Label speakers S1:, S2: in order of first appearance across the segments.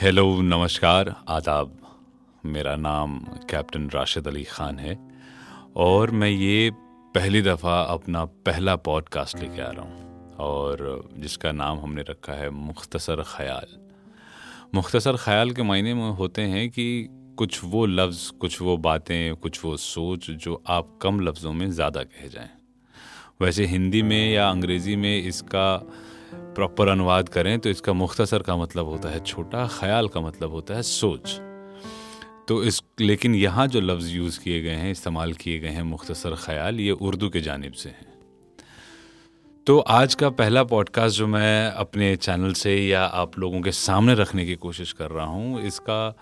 S1: Hello नमस्कार, आदाब। मेरा नाम कैप्टन राशिद अली ख़ान है और मैं ये पहली दफ़ा अपना पहला पॉडकास्ट लेके आ रहा हूँ और जिसका नाम हमने रखा है मुख्तसर ख्याल। मुख्तसर ख्याल के मायने में होते हैं कि कुछ वो लफ्ज़, कुछ वो बातें, कुछ वो सोच जो आप कम लफ्ज़ों में ज़्यादा कह जाएँ। वैसे हिंदी में या अंग्रेज़ी में इसका प्रॉपर अनुवाद करें तो इसका मुख्तसर का मतलब होता है छोटा, ख्याल का मतलब होता है सोच। तो इस, लेकिन यहाँ जो लफ्ज़ यूज़ किए गए हैं, इस्तेमाल किए गए हैं मुख्तसर ख्याल, ये उर्दू के जानब से हैं। तो आज का पहला पॉडकास्ट जो मैं अपने चैनल से या आप लोगों के सामने रखने की कोशिश कर रहा हूँ, इसका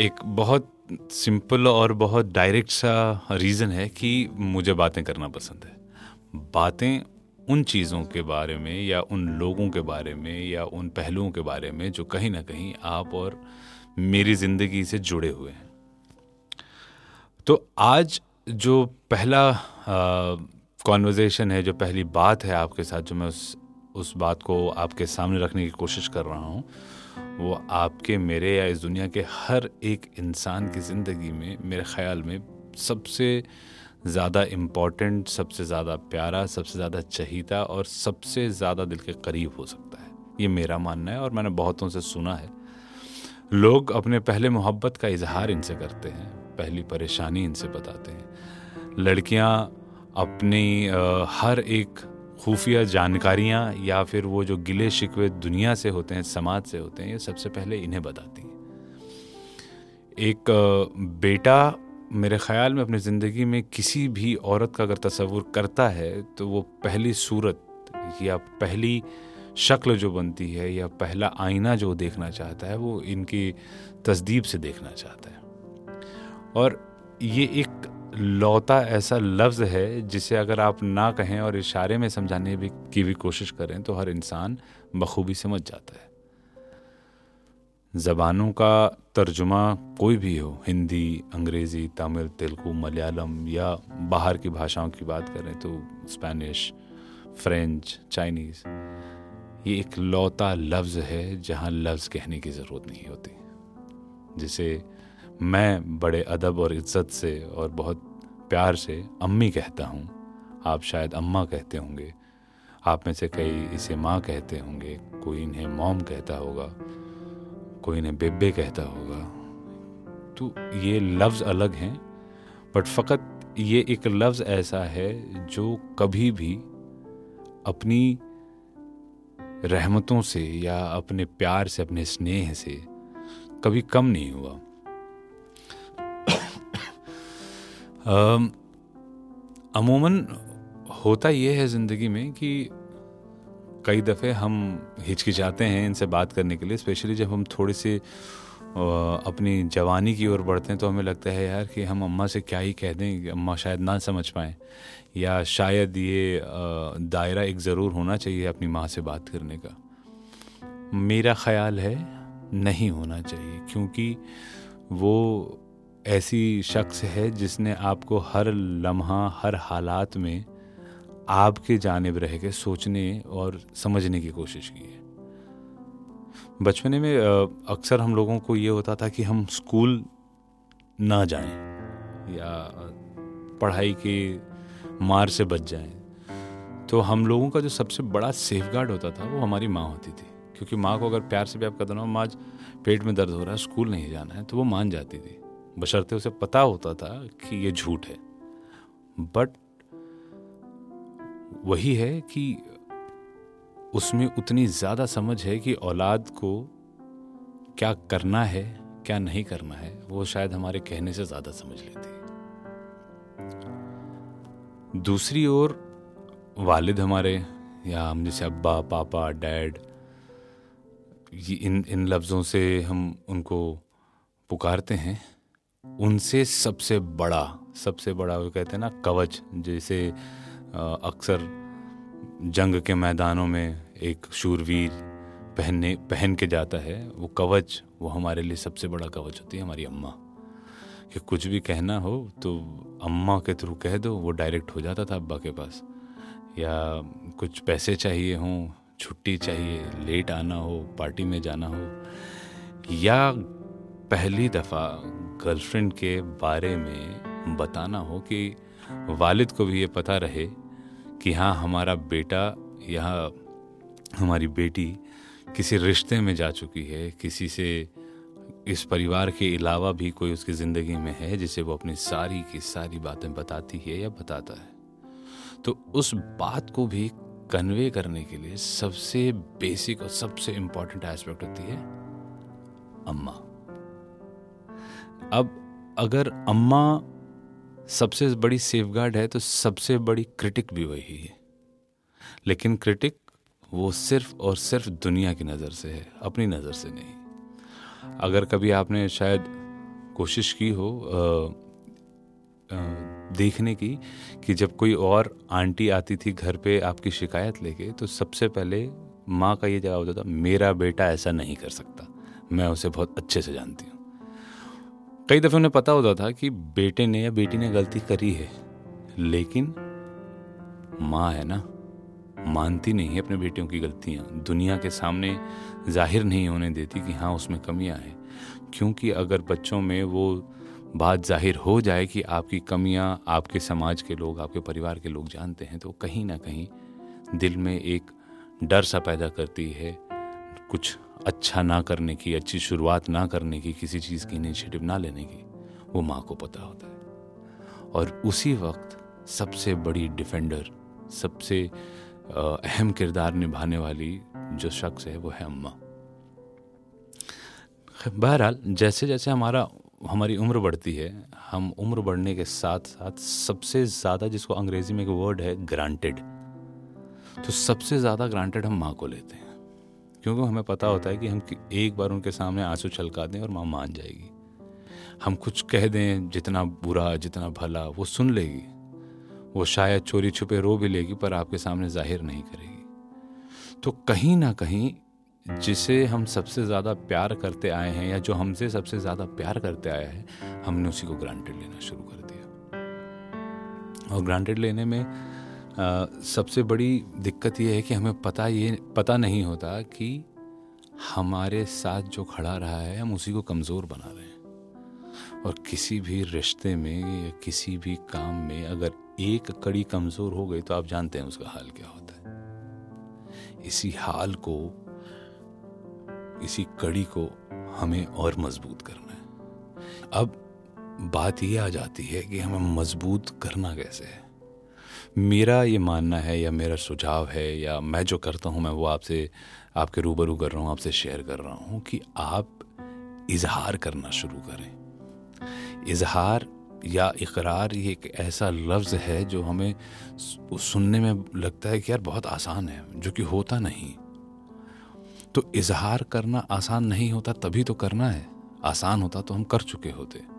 S1: एक बहुत सिंपल और बहुत डायरेक्ट सा रीज़न है कि मुझे बातें करना पसंद है। बातें उन चीज़ों के बारे में या उन लोगों के बारे में या उन पहलुओं के बारे में जो कहीं ना कहीं आप और मेरी ज़िंदगी से जुड़े हुए हैं। तो आज जो पहला कॉन्वर्जेसन है, जो पहली बात है आपके साथ, जो मैं उस उस बात को आपके सामने रखने की कोशिश कर रहा हूँ, वो आपके, मेरे या इस दुनिया के हर एक इंसान की ज़िंदगी में, मेरे ख्याल में सबसे ज़्यादा इंपॉर्टेंट सबसे ज़्यादा प्यारा, सबसे ज़्यादा चहीता और सबसे ज़्यादा दिल के करीब हो सकता है। ये मेरा मानना है और मैंने बहुतों से सुना है। लोग अपने पहले मोहब्बत का इजहार इनसे करते हैं, पहली परेशानी इनसे बताते हैं। लड़कियाँ अपनी हर एक खुफिया जानकारियाँ या फिर वो जो गिले शिकवे दुनिया से होते हैं, समाज से होते हैं, ये सबसे पहले इन्हें बताती हैं। एक बेटा मेरे ख्याल में अपनी ज़िंदगी में किसी भी औरत का अगर तस्वुर करता है तो वो पहली सूरत या पहली शक्ल जो बनती है या पहला आईना जो देखना चाहता है, वो इनकी तस्दीब से देखना चाहता है। और ये एक लौता ऐसा लफ्ज़ है, जिसे अगर आप ना कहें और इशारे में समझाने भी की भी कोशिश करें तो हर इंसान बखूबी समझ जाता है। ज़बानों का तर्जुमा कोई भी हो, हिंदी, अंग्रेज़ी, तमिल, तेलुगु, मलयालम या बाहर की भाषाओं की बात करें तो स्पेनिश, फ्रेंच, चाइनीज़, ये एक लौता लफ्ज़ है जहाँ लफ्ज़ कहने की ज़रूरत नहीं होती। जिसे मैं बड़े अदब और इज़्ज़त से और बहुत प्यार से अम्मी कहता हूँ, आप शायद अम्मा कहते होंगे, आप में से कई इसे माँ कहते होंगे, कोई इन्हें मॉम कहता होगा कोई इन्हें बेबे कहता होगा। तो ये लफ्ज़ अलग हैं बट फ़कत ये एक लफ्ज़ ऐसा है जो कभी भी अपनी रहमतों से या अपने प्यार से, अपने स्नेह से कभी कम नहीं हुआ। अमूमन होता यह है ज़िंदगी में कि कई दफ़े हम हिचकिचाते हैं इनसे बात करने के लिए, स्पेशली जब हम थोड़ी सी अपनी जवानी की ओर बढ़ते हैं तो हमें लगता है यार कि हम अम्मा से क्या ही कह दें, अम्मा शायद ना समझ पाएँ। या शायद ये दायरा एक ज़रूर होना चाहिए अपनी माँ से बात करने का। मेरा ख्याल है नहीं होना चाहिए, क्योंकि वो ऐसी शख्स है जिसने आपको हर लम्हा, हर हालात में आपके जानब रह के सोचने और समझने की कोशिश की है। बचपने में अक्सर हम लोगों को ये होता था कि हम स्कूल ना जाएँ या पढ़ाई के मार से बच जाएँ। तो हम लोगों का जो सबसे बड़ा सेफ़ गार्ड होता था, वो हमारी माँ होती थी। क्योंकि माँ को अगर प्यार से भी आप कहते ना, माँ पेट में दर्द हो रहा है, स्कूल नहीं जाना है तो वो मान जाती थी। बशर्ते उसे पता होता था कि ये झूठ है। बट वही है कि उसमें उतनी ज़्यादा समझ है कि औलाद को क्या करना है, क्या नहीं करना है, वो शायद हमारे कहने से ज़्यादा समझ लेती है। दूसरी ओर, वालिद हमारे, या हम जैसे अब्बा, पापा, डैड, ये इन इन लफ्ज़ों से हम उनको पुकारते हैं। उनसे सबसे बड़ा सबसे बड़ा वो कहते हैं ना, कवच, जैसे अक्सर जंग के मैदानों में एक शूरवीर पहनने, पहन के जाता है। वो कवच, वो हमारे लिए सबसे बड़ा कवच होती है, हमारी अम्मा। कि कुछ भी कहना हो तो अम्मा के थ्रू कह दो, वो डायरेक्ट हो जाता था अब्बा के पास। या कुछ पैसे चाहिए हों, छुट्टी चाहिए, लेट आना हो, पार्टी में जाना हो, या पहली दफ़ा गर्लफ्रेंड के बारे में बताना हो कि वालिद को भी ये पता रहे कि हाँ हमारा बेटा या हमारी बेटी किसी रिश्ते में जा चुकी है, किसी से इस परिवार के अलावा भी कोई उसकी ज़िंदगी में है जिसे वो अपनी सारी की सारी बातें बताती है या बताता है। तो उस बात को भी कन्वे करने के लिए सबसे बेसिक और सबसे इंपॉर्टेंट एस्पेक्ट होती है अम्मा। अब अगर अम्मा सबसे बड़ी सेफगार्ड है तो सबसे बड़ी क्रिटिक भी वही है। लेकिन क्रिटिक वो सिर्फ़ और सिर्फ़ दुनिया की नज़र से है अपनी नज़र से नहीं। अगर कभी आपने शायद कोशिश की हो आ, आ, देखने की कि जब कोई और आंटी आती थी घर पे आपकी शिकायत लेके तो सबसे पहले माँ का ये जवाब होता था मेरा बेटा ऐसा नहीं कर सकता। मैं उसे बहुत अच्छे से जानती हूँ। कई दफ़े उन्हें पता होता था कि बेटे ने या बेटी ने गलती करी है, लेकिन माँ है ना, मानती नहीं है अपने बेटियों की गलतियाँ। दुनिया के सामने ज़ाहिर नहीं होने देती कि हाँ उसमें कमियाँ हैं, क्योंकि अगर बच्चों में वो बात ज़ाहिर हो जाए कि आपकी कमियाँ आपके समाज के लोग, आपके परिवार के लोग जानते हैं तो कहीं ना कहीं दिल में एक डर सा पैदा करती है कुछ अच्छा ना करने की, अच्छी शुरुआत ना करने की, किसी चीज़ की इनिशिएटिव ना लेने की, वो माँ को पता होता है। और उसी वक्त सबसे बड़ी डिफेंडर सबसे अहम किरदार निभाने वाली जो शख्स है, वो है अम्मा। बहरहाल, जैसे जैसे हमारा, हमारी उम्र बढ़ती है, हम उम्र बढ़ने के साथ साथ सबसे ज़्यादा जिसको अंग्रेज़ी में एक वर्ड है ग्रांटेड तो सबसे ज़्यादा ग्रांटेड हम माँ को लेते हैं। क्योंकि हमें पता होता है कि हम एक बार उनके सामने आँसू छलका दें और माँ मान जाएगी। हम कुछ कह दें जितना बुरा जितना भला वो सुन लेगी। वो शायद चोरी छुपे रो भी लेगी पर आपके सामने ज़ाहिर नहीं करेगी। तो कहीं ना कहीं जिसे हम सबसे ज़्यादा प्यार करते आए हैं या जो हमसे सबसे ज़्यादा प्यार करते आया है हमने उसी को ग्रांटेड लेना शुरू कर दिया। और ग्रांटेड लेने में सबसे बड़ी दिक्कत ये है कि हमें पता ये, पता नहीं होता कि हमारे साथ जो खड़ा रहा है, हम उसी को कमज़ोर बना रहे हैं। और किसी भी रिश्ते में या किसी भी काम में अगर एक कड़ी कमज़ोर हो गई तो आप जानते हैं उसका हाल क्या होता है। इसी हाल को, इसी कड़ी को हमें और मज़बूत करना है। अब बात यह आ जाती है कि हमें मज़बूत करना कैसे है? मेरा ये मानना है या मेरा सुझाव है या मैं जो करता हूँ, मैं वो आपसे, आपके रूबरू कर रहा हूँ, आपसे शेयर कर रहा हूँ कि आप इजहार करना शुरू करें। इजहार या इकरार ये एक ऐसा लफ्ज़ है जो हमें सुनने में लगता है कि यार बहुत आसान है, जो कि होता नहीं। तो इजहार करना आसान नहीं होता, तभी तो करना है। आसान होता तो हम कर चुके होते।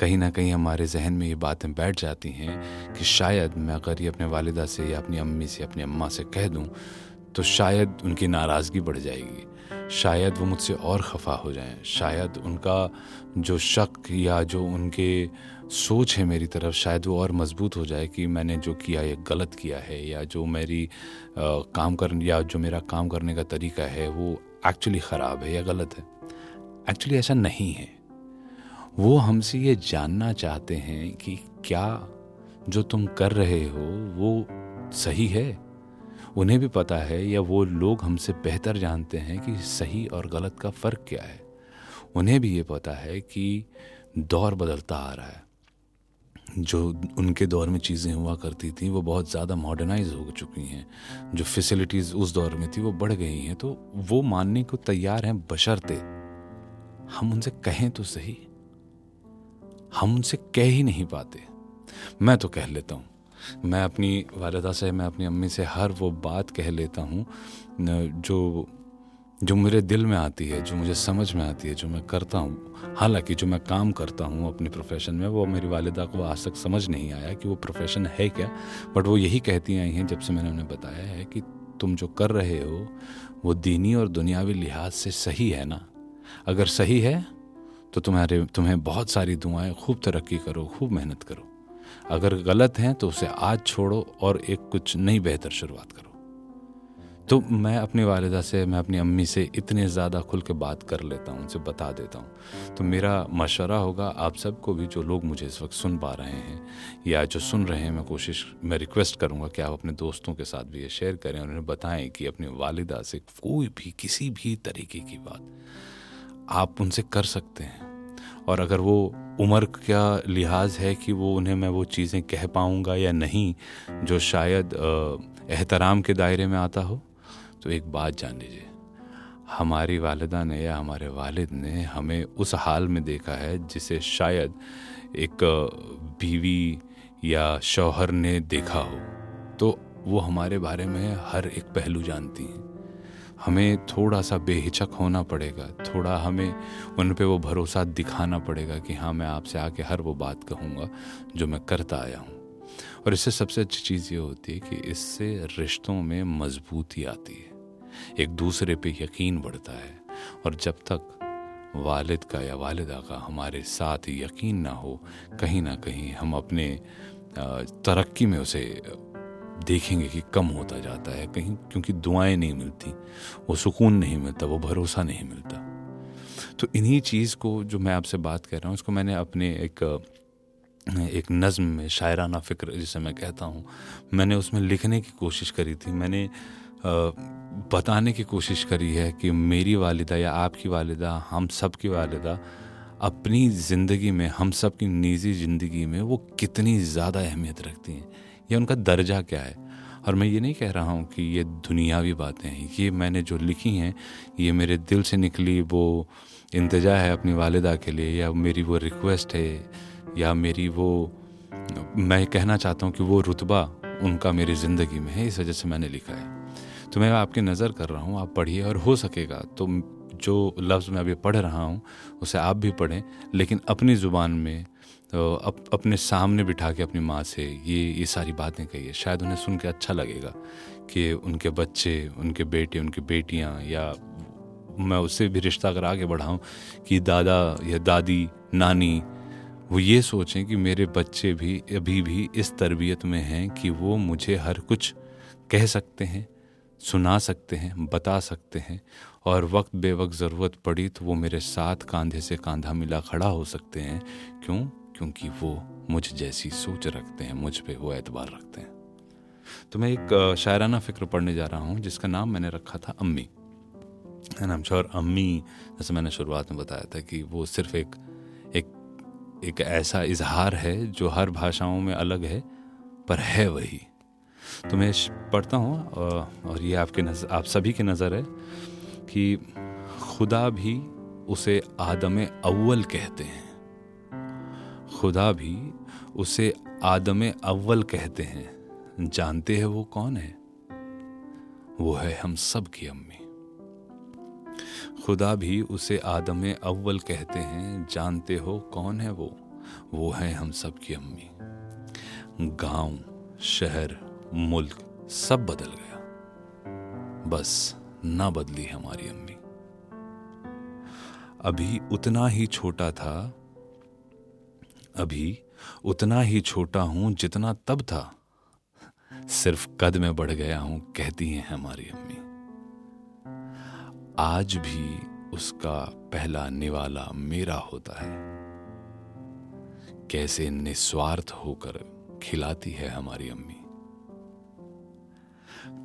S1: कहीं ना कहीं हमारे जहन में ये बातें बैठ जाती हैं कि शायद मैं अगर ये अपने वालदा से या अपनी अम्मी से अपनी अम्मा से कह दूँ तो शायद उनकी नाराज़गी बढ़ जाएगी। शायद वो मुझसे और खफा हो जाएँ। शायद उनका जो शक या जो उनके सोच है मेरी तरफ़ शायद वो और मज़बूत हो जाए कि मैंने जो किया ये गलत किया है या जो मेरी आ, काम कर या जो मेरा काम करने का तरीका है वो एक्चुअली ख़राब है या गलत है। एक्चुअली ऐसा नहीं है। वो हमसे ये जानना चाहते हैं कि क्या जो तुम कर रहे हो, वो सही है? उन्हें भी पता है या वो लोग हमसे बेहतर जानते हैं कि सही और गलत का फ़र्क क्या है। उन्हें भी ये पता है कि दौर बदलता आ रहा है। जो उनके दौर में चीज़ें हुआ करती थी, वो बहुत ज़्यादा मॉडर्नाइज हो चुकी हैं। जो फैसिलिटीज़ उस दौर में थी, वो बढ़ गई हैं। तो वो मानने को तैयार हैं बशर्ते। हम उनसे कहें तो सही। हम उनसे कह ही नहीं पाते। मैं तो कह लेता हूँ। मैं अपनी वालदा से, मैं अपनी अम्मी से हर वो बात कह लेता हूँ जो जो मेरे दिल में आती है, जो मुझे समझ में आती है, जो मैं करता हूँ। हालाँकि जो मैं काम करता हूँ अपने प्रोफेशन में, वो मेरी वालदा को आज तक समझ नहीं आया कि वो प्रोफेशन है क्या। बट वो यही कहती आई हैं, जब से मैंने उन्हें बताया है कि तुम जो कर रहे हो, वो दीनी और दुनियावी लिहाज से सही है ना? अगर सही है तो तुम्हारे, तुम्हें बहुत सारी दुआएँ, खूब तरक्की करो, खूब मेहनत करो। अगर गलत हैं तो उसे आज छोड़ो और एक कुछ नई बेहतर शुरुआत करो। तो मैं अपनी वालदा से, मैं अपनी अम्मी से इतने ज़्यादा खुल के बात कर लेता हूँ, उनसे बता देता हूँ। तो मेरा मशवरा होगा आप सबको भी, जो लोग मुझे इस वक्त सुन पा रहे हैं या जो सुन रहे हैं, मैं कोशिश, मैं रिक्वेस्ट करूँगा कि आप अपने दोस्तों के साथ भी ये शेयर करें और उन्हें बताएँ कि अपनी वालदा से कोई भी, किसी भी तरीके की बात आप उनसे कर सकते हैं। और अगर वो उम्र का लिहाज है कि वो उन्हें मैं वो चीज़ें कह पाऊँगा या नहीं, जो शायद एहतराम के दायरे में आता हो तो एक बात जान लीजिए। हमारी वालदा ने या हमारे वालिद ने हमें उस हाल में देखा है जिसे शायद एक बीवी या शौहर ने देखा हो। तो वो हमारे बारे में हर एक पहलू जानती हैं। हमें थोड़ा सा बेहिचक होना पड़ेगा, थोड़ा हमें उन पे वो भरोसा दिखाना पड़ेगा कि हाँ मैं आपसे आके हर वो बात कहूँगा जो मैं करता आया हूँ। और इससे सबसे अच्छी चीज़ ये होती है कि इससे रिश्तों में मजबूती आती है। एक दूसरे पे यकीन बढ़ता है और जब तक वालिद का या वालिदा का हमारे साथ यकीन ना हो, कहीं ना कहीं हम अपने तरक्की में उसे देखेंगे कि कम होता जाता है, कहीं क्योंकि दुआएँ नहीं मिलती, वो सुकून नहीं मिलता, वो भरोसा नहीं मिलता। तो इन्हीं चीज़ को जो मैं आपसे बात कर रहा हूँ उसको मैंने अपने एक एक नज़म में शायराना फ़िक्र, जिसे मैं कहता हूँ, मैंने उसमें लिखने की कोशिश करी थी। मैंने बताने की कोशिश करी है कि मेरी वालिदा या आपकी वालिदा, हम सब की वालिदा, अपनी ज़िंदगी में, हम सब की निजी ज़िंदगी में वो कितनी ज़्यादा अहमियत रखती हैं। या उनका दर्जा क्या है? और मैं ये नहीं कह रहा हूँ कि ये दुनियावी बातें हैं ये मैंने जो लिखी हैं, ये मेरे दिल से निकली वो इंतजा है अपनी वालदा के लिए, या मेरी वो रिक्वेस्ट है, या मेरी वो, मैं कहना चाहता हूँ कि वो रुतबा उनका मेरी ज़िंदगी में है, इस वजह से मैंने लिखा है। तो मैं आपकी नज़र कर रहा हूँ, आप पढ़िए, और हो सकेगा तो जो लफ्ज़ मैं अभी पढ़ रहा हूँ, उसे आप भी पढ़ें, लेकिन अपनी ज़ुबान में तो अप, अपने सामने बिठा के अपनी माँ से ये ये सारी बातें कहिए शायद उन्हें सुन के अच्छा लगेगा कि उनके बच्चे उनके बेटे उनकी बेटियाँ या मैं उससे भी रिश्ता अगर आगे बढ़ाऊँ कि दादा या दादी नानी वो ये सोचें कि मेरे बच्चे भी अभी भी इस तरबियत में हैं कि वो मुझे हर कुछ कह सकते हैं सुना सकते हैं बता सकते हैं और वक्त बेवक्त ज़रूरत पड़ी तो वो मेरे साथ कंधे से कंधा मिला खड़ा हो सकते हैं। क्यों? क्योंकि वो मुझ जैसी सोच रखते हैं, मुझ पे वो एतबार रखते हैं। तो मैं एक शायराना फ़िक्र पढ़ने जा रहा हूँ, जिसका नाम मैंने रखा था अम्मी। एंड आई श्योर अम्मी, जैसे मैंने शुरुआत में बताया था कि वो सिर्फ़ एक एक एक ऐसा इजहार है जो हर भाषाओं में अलग है, पर है वही। तो मैं पढ़ता हूँ और ये आपके नज़र आप सभी की नज़र है। कि खुदा भी उसे आदम अव्वल कहते हैं। खुदा भी उसे आदम अव्वल कहते हैं। जानते हैं वो कौन है? वो है हम सब की अम्मी। खुदा भी उसे आदम अव्वल कहते हैं। जानते हो कौन है वो? वो है हम सब की अम्मी। गाँव, शहर, मुल्क सब बदल गया। बस ना बदली हमारी अम्मी। अभी उतना ही छोटा था, अभी उतना ही छोटा हूँ जितना तब था। सिर्फ़ कद में बढ़ गया हूँ, कहती हैं हमारी अम्मी। आज भी उसका पहला निवाला मेरा होता है। कैसे निस्वार्थ होकर खिलाती है हमारी अम्मी।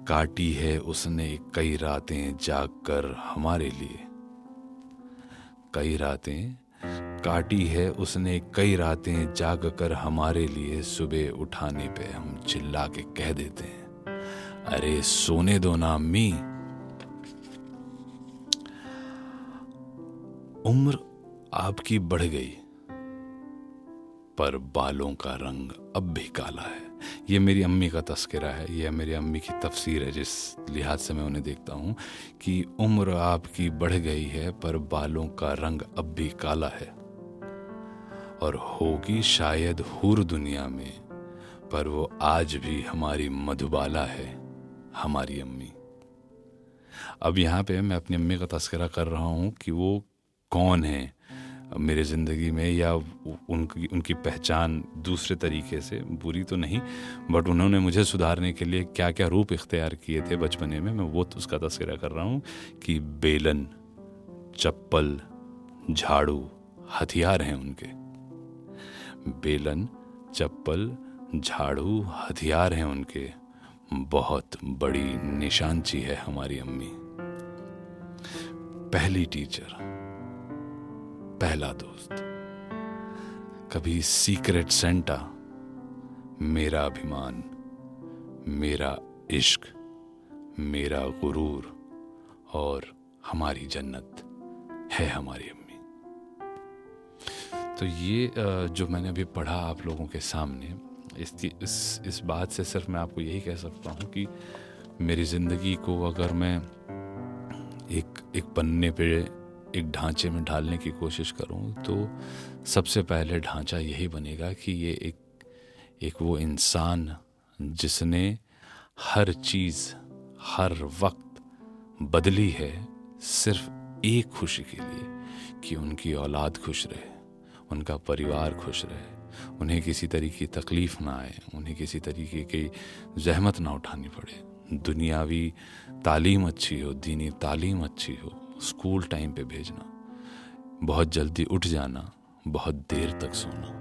S1: काटी है उसने कई रातें जाग कर हमारे लिए। कई रातें काटी है उसने कई रातें जाग कर हमारे लिए सुबह उठाने पे हम चिल्ला के कह देते हैं। अरे सोने दो ना अम्मी। उम्र आपकी बढ़ गई, पर बालों का रंग अब भी काला है। ये मेरी अम्मी का तस्करा है यह मेरी अम्मी की तफसीर है, जिस लिहाज से मैं उन्हें देखता हूँ कि उम्र आपकी बढ़ गई है, पर बालों का रंग अब भी काला है। और होगी शायद हूर दुनिया में, पर वो आज भी हमारी मधुबाला है, हमारी अम्मी। अब यहाँ पे मैं अपनी अम्मी का तस्करा कर रहा हूँ कि वो कौन है मेरे ज़िंदगी में या उनकी उनकी पहचान दूसरे तरीके से, बुरी तो नहीं बट उन्होंने मुझे सुधारने के लिए क्या क्या रूप इख्तियार किए थे बचपने में, मैं वो तो उसका तस्करा कर रहा हूँ कि बेलन, चप्पल, झाड़ू, हथियार हैं उनके। बेलन, चप्पल, झाड़ू, हथियार हैं उनके। बहुत बड़ी निशानची है हमारी अम्मी। पहली टीचर। पहला दोस्त। कभी सीक्रेट सेंटा मेरा अभिमान, मेरा इश्क, मेरा गुरूर और हमारी जन्नत है हमारी अम्मी। तो ये जो मैंने अभी पढ़ा आप लोगों के सामने इस इस इस बात से सिर्फ़ मैं आपको यही कह सकता हूँ कि मेरी ज़िंदगी को अगर मैं एक एक पन्ने पे एक ढांचे में ढालने की कोशिश करूँ तो सबसे पहले ढांचा यही बनेगा कि ये एक एक वो इंसान जिसने हर चीज़, हर वक्त बदली है सिर्फ़ एक खुशी के लिए, कि उनकी औलाद खुश रहे, उनका परिवार खुश रहे, उन्हें किसी तरीके की तकलीफ़ ना आए, उन्हें किसी तरीके की जहमत ना उठानी पड़े। दुनियावी तालीम अच्छी हो, दीनी तालीम अच्छी हो स्कूल टाइम पे भेजना, बहुत जल्दी उठ जाना, बहुत देर तक सोना,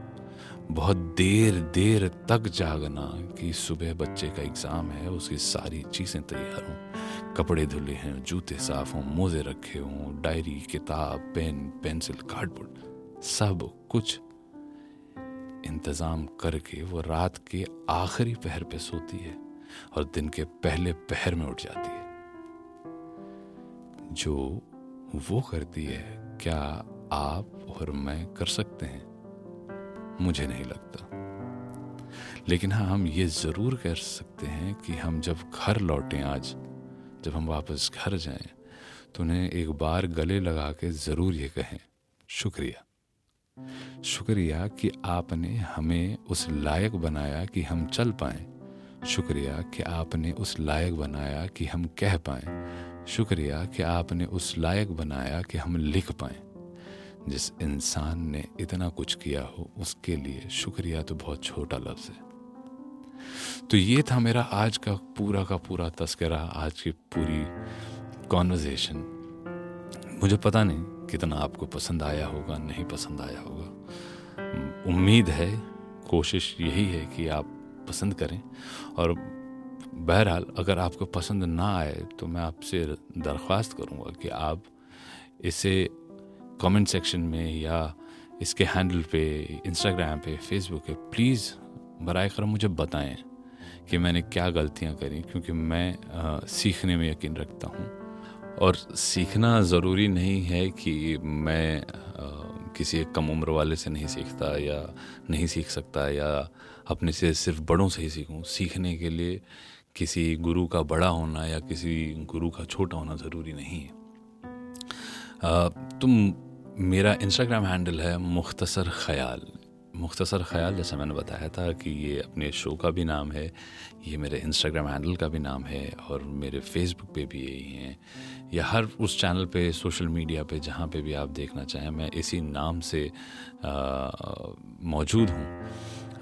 S1: बहुत देर देर तक जागना कि सुबह बच्चे का एग्ज़ाम है, उसकी सारी चीज़ें तैयार हों। कपड़े धुले हैं, जूते साफ़ हों, मोजे रखे हों, डायरी, किताब, पेन, पेंसिल कार्डबोर्ड सब कुछ इंतज़ाम करके वो रात के आखिरी पहर पे सोती है और दिन के पहले पहर में उठ जाती है। जो वो करती है, क्या आप और मैं कर सकते हैं? मुझे नहीं लगता। लेकिन हाँ हम ये ज़रूर कर सकते हैं कि हम जब घर लौटें आज, जब हम वापस घर जाएँ तो उन्हें एक बार गले लगा के ज़रूर ये कहें, शुक्रिया। शुक्रिया कि आपने हमें उस लायक बनाया कि हम चल पाएँ। शुक्रिया कि आपने उस लायक बनाया कि हम कह पाएँ। शुक्रिया कि आपने उस लायक बनाया कि हम लिख पाए। जिस इंसान ने इतना कुछ किया हो, उसके लिए शुक्रिया तो बहुत छोटा लफ्ज़ है। तो ये था मेरा आज का पूरा का पूरा तस्करा, आज की पूरी कॉन्वर्जेशन मुझे पता नहीं कितना आपको पसंद आया होगा, नहीं पसंद आया होगा। उम्मीद है, कोशिश यही है कि आप पसंद करें और बहरहाल अगर आपको पसंद ना आए तो मैं आपसे दरख्वास्त करूँगा कि आप इसे कमेंट सेक्शन में या इसके हैंडल पे इंस्टाग्राम पे फेसबुक पे प्लीज़ बर कर मुझे बताएँ कि मैंने क्या गलतियाँ करी क्योंकि मैं आ, सीखने में यकीन रखता हूँ। और सीखना ज़रूरी नहीं है कि मैं आ, किसी एक कम उम्र वाले से नहीं सीखता या नहीं सीख सकता या अपने से सिर्फ़ बड़ों से ही सीखूं। सीखने के लिए किसी गुरु का बड़ा होना या किसी गुरु का छोटा होना ज़रूरी नहीं है। तुम, मेरा इंस्टाग्राम हैंडल है मुख्तसर ख्याल। मुख्तसर ख़याल, जैसा मैंने बताया था कि ये अपने शो का भी नाम है, ये मेरे इंस्टाग्राम हैंडल का भी नाम है, और मेरे फेसबुक पे भी यही हैं, या हर उस चैनल पे सोशल मीडिया पे, जहाँ पे भी आप देखना चाहें, मैं इसी नाम से मौजूद हूँ।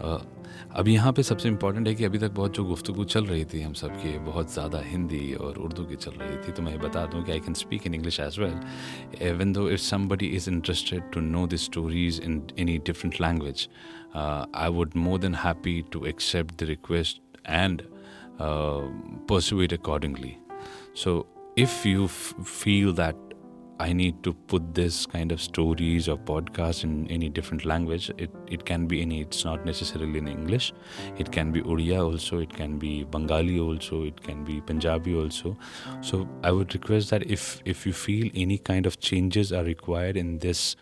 S1: अब यहाँ पे सबसे इंपॉर्टेंट है कि अभी तक बहुत जो गुफ्तु चल रही थी हम सब की बहुत ज़्यादा हिंदी और उर्दू की चल रही थी तो मैं बता दूँ कि I can speak in English as well even though if somebody is interested to know the stories in any different language I would more than happy to accept the request and it accordingly. So, if you f- feel that I need to put this kind of stories or podcasts in any different language. It, it can be any, it's not necessarily in English. It can be Odia also, it can be Bengali also, it can be Punjabi also. So I would request that if, if you feel any kind of changes are required in this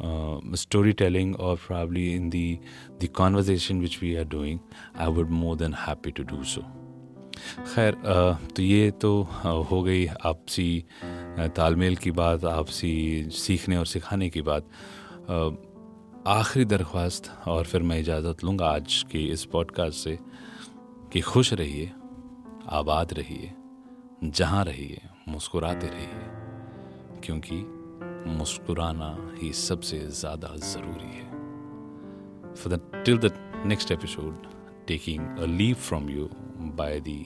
S1: uh, storytelling or probably in the the conversation which we are doing, I would more than happy to do so. खैर तो ये तो हो गई आपसी तालमेल की बात, आपसी सीखने और सिखाने की बात। आखिरी दरख्वास्त और फिर मैं इजाज़त लूँगा आज की इस पॉडकास्ट से कि खुश रहिए, आबाद रहिए, जहाँ रहिए, मुस्कुराते रहिए, क्योंकि मुस्कुराना ही सबसे ज़्यादा ज़रूरी है। For the till the next episode taking a leave from you by the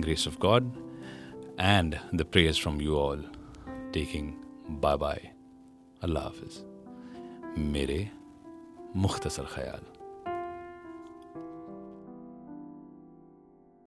S1: grace of God and the prayers from you all taking bye bye अल्लाह हाफिज़ मेरे मुख्तसर ख्याल